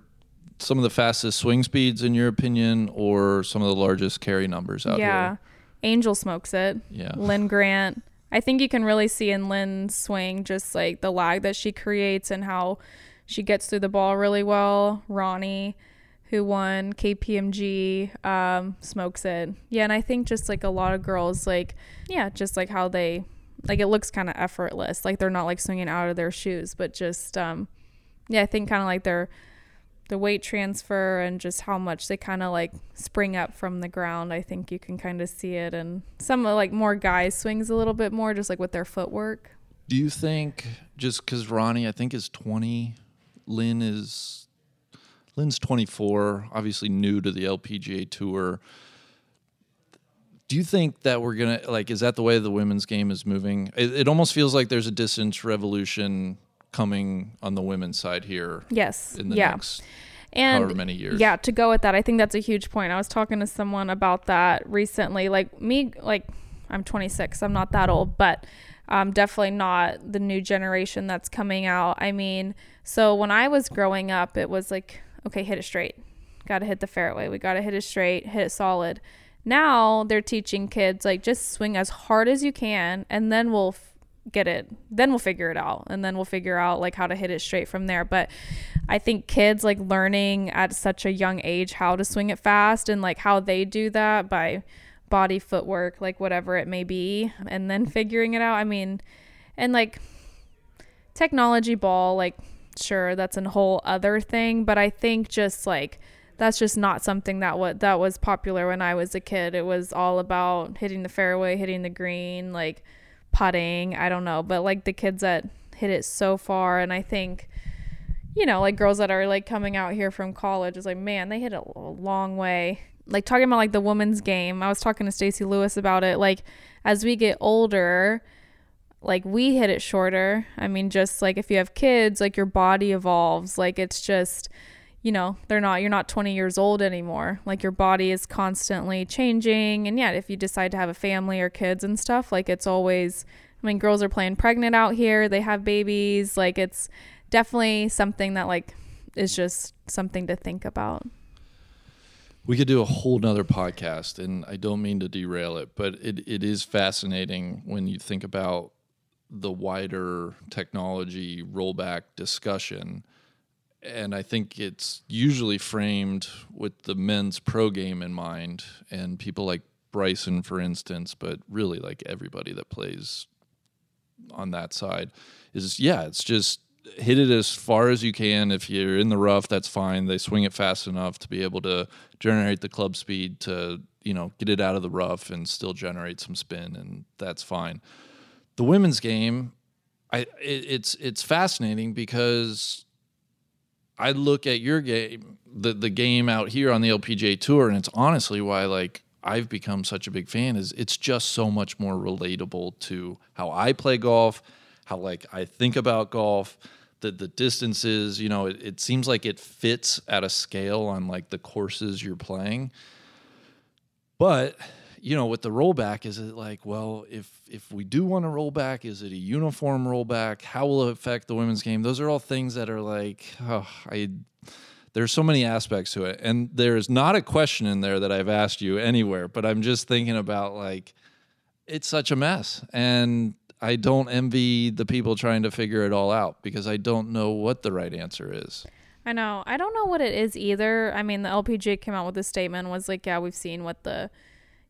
some of the fastest swing speeds in your opinion or some of the largest carry numbers out there? yeah here? angel smokes it Yeah. linn grant i think you can really see in linn's swing just like the lag that she creates and how she gets through the ball really well ronnie who won kpmg um, smokes it yeah and i think just like a lot of girls like yeah just like how they like it looks kind of effortless like they're not like swinging out of their shoes but just um yeah i think kind of like their the weight transfer and just how much they kind of like spring up from the ground. I think you can kind of see it, and some uh, like more guys swings a little bit more, just like with their footwork. Do you think just because Ronnie, I think is twenty, Linn is Linn's twenty four, obviously new to the LPGA tour. Do you think that we're gonna like? Is that the way the women's game is moving? It, it almost feels like there's a distance revolution coming on the women's side here Yes. in the yeah. next and however many years. Yeah, to go with that, I think that's a huge point. I was talking to someone about that recently. Like me, like I'm 26. I'm not that old, but um, definitely not the new generation that's coming out. I mean, so when I was growing up, it was like, okay, hit it straight. Got to hit the fairway. We got to hit it straight, hit it solid. Now they're teaching kids like just swing as hard as you can, and then we'll f- get it. Then we'll figure it out, and then we'll figure out like how to hit it straight from there. But I think kids like learning at such a young age how to swing it fast and like how they do that by body footwork, like whatever it may be, and then (laughs) figuring it out. I mean, and like technology ball, like sure that's a whole other thing, but I think just like that's just not something that what that was popular when I was a kid. It was all about hitting the fairway, hitting the green, like putting, I don't know, but like the kids that hit it so far and I think you know, like girls that are like coming out here from college is like, man, they hit it a long way. Like talking about like the women's game, I was talking to stacy Lewis about it. Like as we get older, like we hit it shorter. I mean, just like if you have kids, like your body evolves. Like it's just, you know, they're not, you're not 20 years old anymore. Like your body is constantly changing. And yet, if you decide to have a family or kids and stuff, like it's always, I mean, girls are playing pregnant out here, they have babies. Like it's definitely something that, like, is just something to think about. We could do a whole nother podcast, and I don't mean to derail it, but it, it is fascinating when you think about the wider technology rollback discussion. And I think it's usually framed with the men's pro game in mind, and people like Bryson, for instance, but really like everybody that plays on that side is yeah, it's just hit it as far as you can. If you're in the rough, that's fine. They swing it fast enough to be able to generate the club speed to, you know, get it out of the rough and still generate some spin, and that's fine. The women's game, I it, it's it's fascinating because I look at your game, the the game out here on the LPGA tour, and it's honestly why like I've become such a big fan is it's just so much more relatable to how I play golf, how like I think about golf, the the distances, you know, it, it seems like it fits at a scale on like the courses you're playing. But you know, with the rollback, is it like, well, if if we do want to roll back, is it a uniform rollback? How will it affect the women's game? Those are all things that are like, oh, I there's so many aspects to it. And there's not a question in there that I've asked you anywhere, but I'm just thinking about like it's such a mess. And I don't envy the people trying to figure it all out because I don't know what the right answer is. I know. I don't know what it is either. I mean, the LPGA came out with a statement was like, yeah, we've seen what the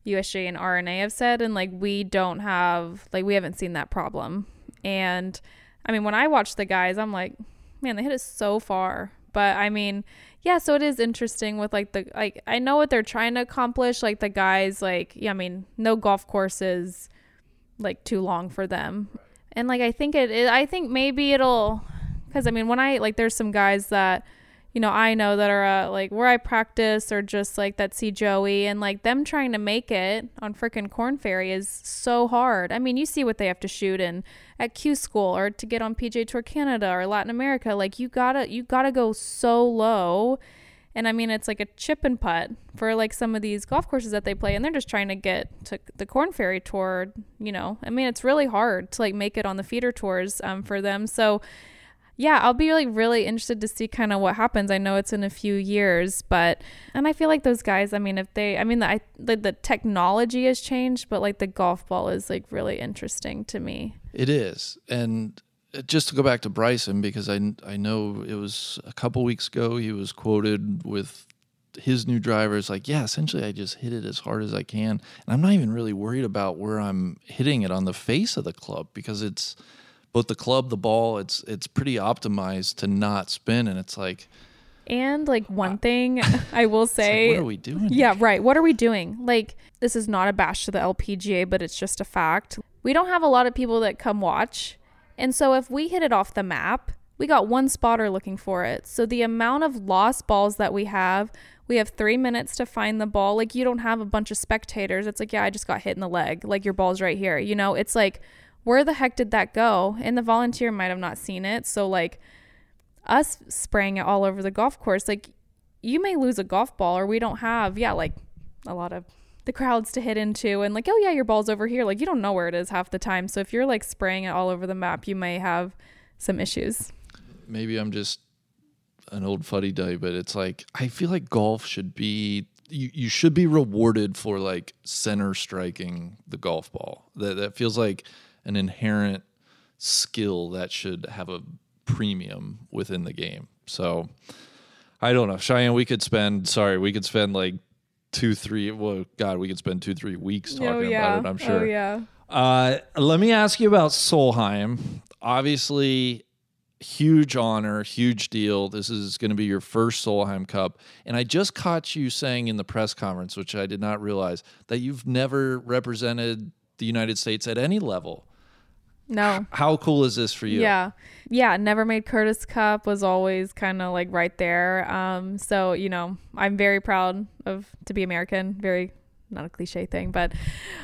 USGA and R&A have said, and like we don't have like we haven't seen that problem. And I mean, when I watch the guys, I'm like, man, they hit it so far. But I mean, yeah, so it is interesting with like the like I know what they're trying to accomplish. Like the guys, like yeah, I mean, no golf courses like too long for them. And like I think it, it I think maybe it'll because I mean when I like there's some guys that you know, I know that are uh, like where I practice or just like that see Joey and like them trying to make it on freaking Korn Ferry is so hard. I mean, you see what they have to shoot in at Q school or to get on PGA Tour Canada or Latin America. Like you gotta you gotta go so low. And I mean, it's like a chip and putt for like some of these golf courses that they play, and they're just trying to get to the Korn Ferry Tour. You know, I mean, it's really hard to like make it on the feeder tours um, for them. So yeah, I'll be like really interested to see kind of what happens. I know it's in a few years, but and I feel like those guys. I mean, if they, I mean, the I, the, the technology has changed, but like the golf ball is like really interesting to me. It is, and uh, just to go back to Bryson because I I know it was a couple weeks ago he was quoted with his new driver drivers like yeah essentially i just hit it as hard as i can and i'm not even really worried about where i'm hitting it on the face of the club because it's both the club, the ball, it's it's pretty optimized to not spin, and it's like. And like one thing (laughs) I will say, like, what are we doing? Yeah, right. What are we doing? Like this is not a bash to the LPGA, but it's just a fact. We don't have a lot of people that come watch, and so if we hit it off the map, we got one spotter looking for it. So the amount of lost balls that we have, we have three minutes to find the ball. Like you don't have a bunch of spectators. It's like, yeah, I just got hit in the leg. Like your ball's right here. You know, it's like where the heck did that go? And the volunteer might have not seen it. So, like, us spraying it all over the golf course, like, you may lose a golf ball, or we don't have, yeah, like a lot of the crowds to hit into, and like, oh, yeah, your ball's over here. Like, you don't know where it is half the time. So, if you're like spraying it all over the map, you may have some issues. Maybe I'm just an old fuddy duddy, but it's like, I feel like golf should be you, you should be rewarded for like center striking the golf ball. That that feels like an inherent skill that should have a premium within the game. So I don't know. Cheyenne, we could spend sorry, we could spend like two, three well God, we could spend two, three weeks oh, talking oh, yeah. about it, I'm sure. Oh yeah. Uh, let me ask you about Solheim. Obviously, huge honor, huge deal. This is going to be your first Solheim Cup. And I just caught you saying in the press conference, which I did not realize, that you've never represented the United States at any level. No. How cool is this for you? Yeah. Yeah. Never made Curtis Cup was always kind of like right there. Um, so, you know, I'm very proud of to be American, very not a cliche thing, but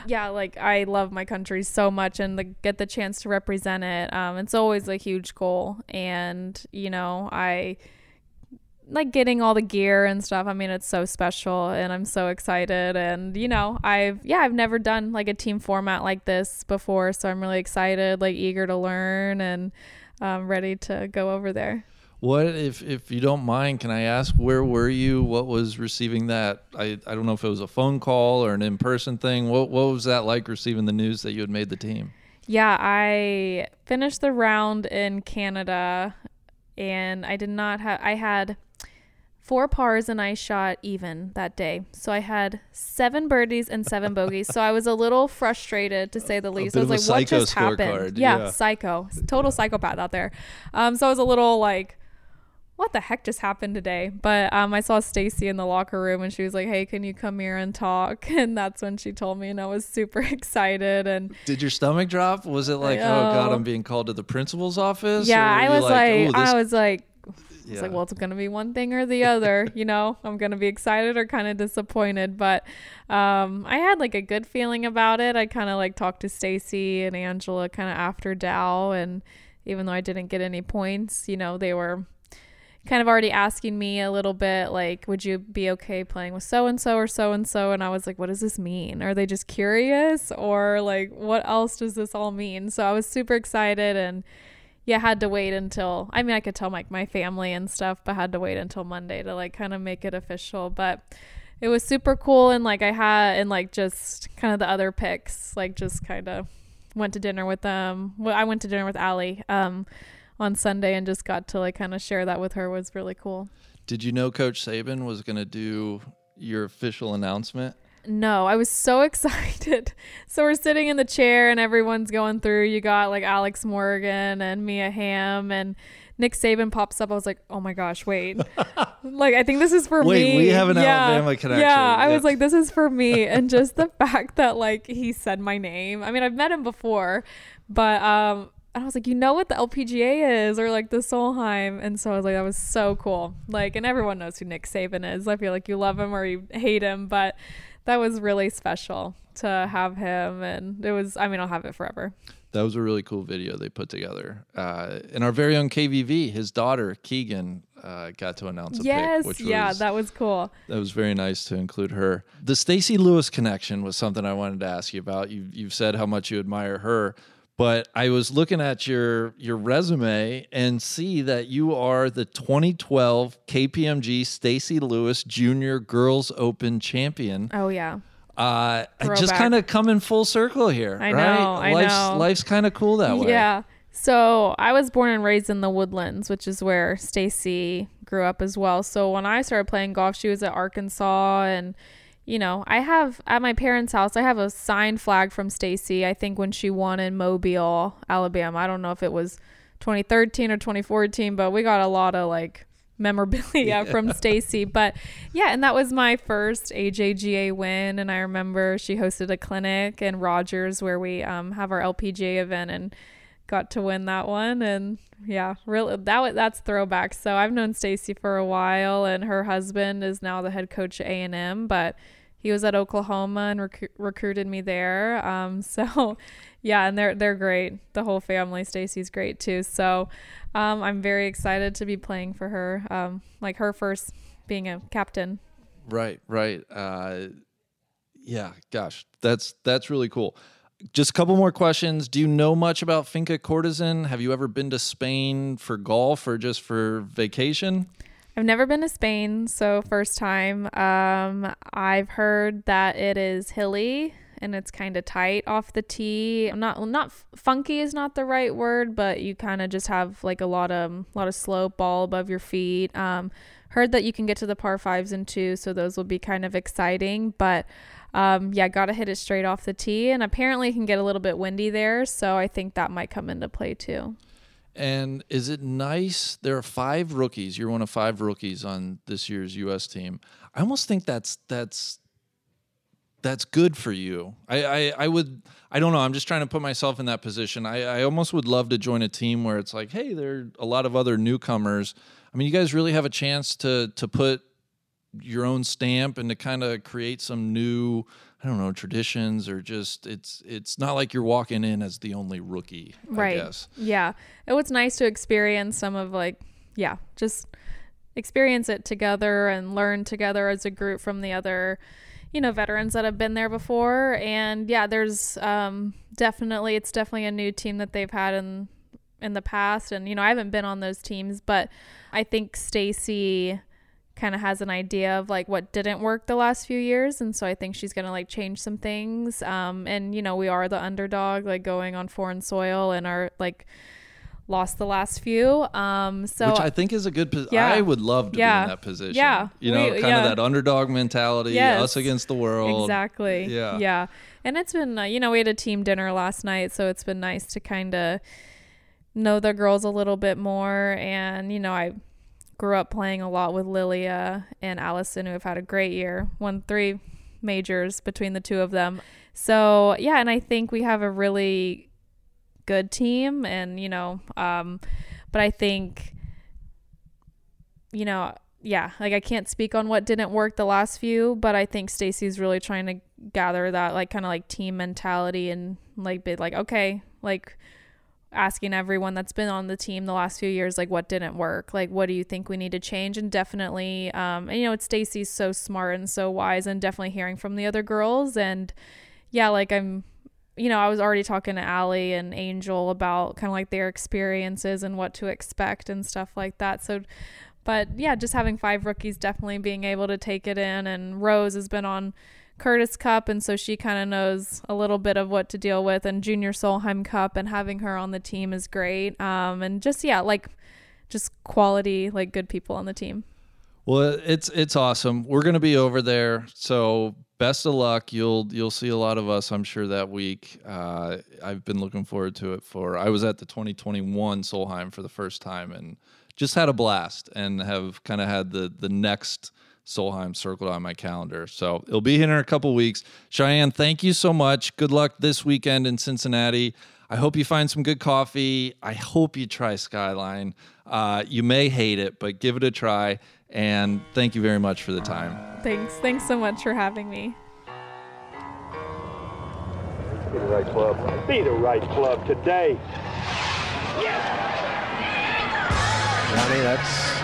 yeah, like I love my country so much and the, get the chance to represent it. Um, it's always a huge goal. And, you know, I like getting all the gear and stuff. I mean, it's so special and I'm so excited. And, you know, I've, yeah, I've never done like a team format like this before. So I'm really excited, like eager to learn and um, ready to go over there. What if if you don't mind, can I ask where were you? What was receiving that? I, I don't know if it was a phone call or an in person thing. What what was that like receiving the news that you had made the team? Yeah, I finished the round in Canada and I did not have I had four pars and I shot even that day. So I had seven birdies and seven bogeys. so I was a little frustrated to say the least. I was like, what just happened? Yeah, yeah, psycho. Total psychopath out there. Um, so I was a little like what the heck just happened today? But um, I saw Stacy in the locker room and she was like, hey, can you come here and talk? (laughs) And that's when she told me, and I was super (laughs) excited. And did your stomach drop? Was it like, oh God, I'm being called to the principal's office? Yeah, I was like, like I was like, yeah. It's like, well, it's going to be one thing or the other, (laughs) you know. I'm going to be excited or kind of disappointed, but um, I had like a good feeling about it. I kind of like talked to Stacy and Angela kind of after Dow, and even though I didn't get any points, you know, they were kind of already asking me a little bit like would you be okay playing with so and so or so and so and I was like what does this mean are they just curious or like what else does this all mean so I was super excited and yeah had to wait until I mean I could tell like my family and stuff but had to wait until Monday to like kind of make it official but it was super cool and like I had and like just kind of the other picks like just kind of went to dinner with them well I went to dinner with Ally um on Sunday and just got to like kind of share that with her was really cool. Did you know Coach Saban was going to do your official announcement? No, I was so (laughs) excited. So we're sitting in the chair and everyone's going through. You got like Alex Morgan and Mia Hamm and Nick Saban pops up. I was like, oh my gosh, wait. (laughs) like, I think this is for me. wait, me. we have an yeah. Alabama connection. Yeah, I was like, this is for me. (laughs) and just the fact that like he said my name. I mean, I've met him before, but um, and I was like, you know what the LPGA is, or like the Solheim, and so I was like, that was so cool. Like, and everyone knows who Nick Saban is. I feel like you love him or you hate him, but that was really special to have him, and it was. I mean, I'll have it forever. That was a really cool video they put together. Uh, and our very own KVV, his daughter Keegan, uh, got to announce a yes, pick, which yeah, was, that was cool. That was very nice to include her. The Stacy Lewis connection was something I wanted to ask you about. You've, you've said how much you admire her but I was looking at your your resume and see that you are the 2012 KPMG Stacy Lewis Junior Girls Open champion. Oh yeah. Uh, just kind of come in full circle here. I right? know. I life's, know. Life's kind of cool that way. Yeah. So I was born and raised in the Woodlands, which is where Stacy grew up as well. So when I started playing golf, she was at Arkansas and you know, I have at my parents' house, I have a signed flag from Stacy. I think when she won in Mobile, Alabama. I don't know if it was 2013 or 2014, but we got a lot of like memorabilia (laughs) yeah. from Stacy. But yeah, and that was my first AJGA win. And I remember she hosted a clinic in Rogers where we um, have our LPGA event and got to win that one. And yeah, really that that's throwback. So I've known Stacy for a while, and her husband is now the head coach at A and M, but he was at Oklahoma and rec- recruited me there. Um, (laughs) so yeah, and they're they're great. The whole family. Stacy's great too. So um, I'm very excited to be playing for her. Um, like her first being a captain. Right, right. Uh, yeah, gosh, that's that's really cool. Just a couple more questions. Do you know much about Finca Cortesin? Have you ever been to Spain for golf or just for vacation? I've never been to Spain, so first time. Um, I've heard that it is hilly and it's kind of tight off the tee. Not not funky is not the right word, but you kind of just have like a lot of a lot of slope all above your feet. Um, heard that you can get to the par fives and two, so those will be kind of exciting. But um, yeah, got to hit it straight off the tee, and apparently it can get a little bit windy there, so I think that might come into play too. And is it nice? There are five rookies. You're one of five rookies on this year's U.S. team. I almost think that's that's that's good for you. I, I, I would I don't know. I'm just trying to put myself in that position. I, I almost would love to join a team where it's like, hey, there are a lot of other newcomers. I mean, you guys really have a chance to to put your own stamp and to kind of create some new I don't know traditions or just it's it's not like you're walking in as the only rookie. right I guess. yeah it was nice to experience some of like yeah just experience it together and learn together as a group from the other you know veterans that have been there before and yeah there's um definitely it's definitely a new team that they've had in in the past and you know I haven't been on those teams but I think Stacy kind of has an idea of like what didn't work the last few years and so I think she's going to like change some things um and you know we are the underdog like going on foreign soil and are like lost the last few um so Which I think is a good position. Yeah. I would love to be in that position. Yeah. You know, We- kind yeah. of that underdog mentality, Yes. us against the world. Exactly. Yeah. Yeah. And it's been, uh, you know, we had a team dinner last night, so it's been nice to kind of know the girls a little bit more. And, you know, I grew up playing a lot with Lilia and Allisen, who have had a great year, won three majors between the two of them. So, yeah. And I think we have a really good team. And, you know, um, but I think, you know, yeah, like I can't speak on what didn't work the last few, but I think Stacy's really trying to gather that like kind of like team mentality and like be like, okay, like asking everyone that's been on the team the last few years like what didn't work? Like what do you think we need to change? And definitely um and you know it's stacy's so smart and so wise and definitely hearing from the other girls. And yeah like i'm you know i was already talking to Ally and angel about kind of like their experiences and what to expect and stuff like that. So but yeah just having five rookies definitely being able to take it in. And rose has been on Curtis Cup, and so she kind of knows a little bit of what to deal with. And Junior Solheim Cup, and having her on the team is great. Um, and just yeah, like just quality, like good people on the team. Well, it's it's awesome. We're gonna be over there, so best of luck. You'll you'll see a lot of us, I'm sure, that week. Uh, I've been looking forward to it. For I was at the 2021 Solheim for the first time and just had a blast, and have kind of had the the next Solheim circled on my calendar. So it'll be here in a couple weeks. Cheyenne, thank you so much. Good luck this weekend in Cincinnati. I hope you find some good coffee. I hope you try Skyline. Uh, you may hate it, but give it a try. And thank you very much for the time. Thanks. Thanks so much for having me. Be the right club. Be the right club today. Johnny, that's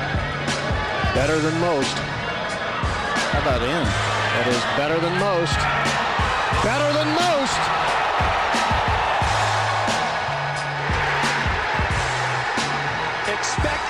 better than most. How about in? That is better than most. Better than most. Expect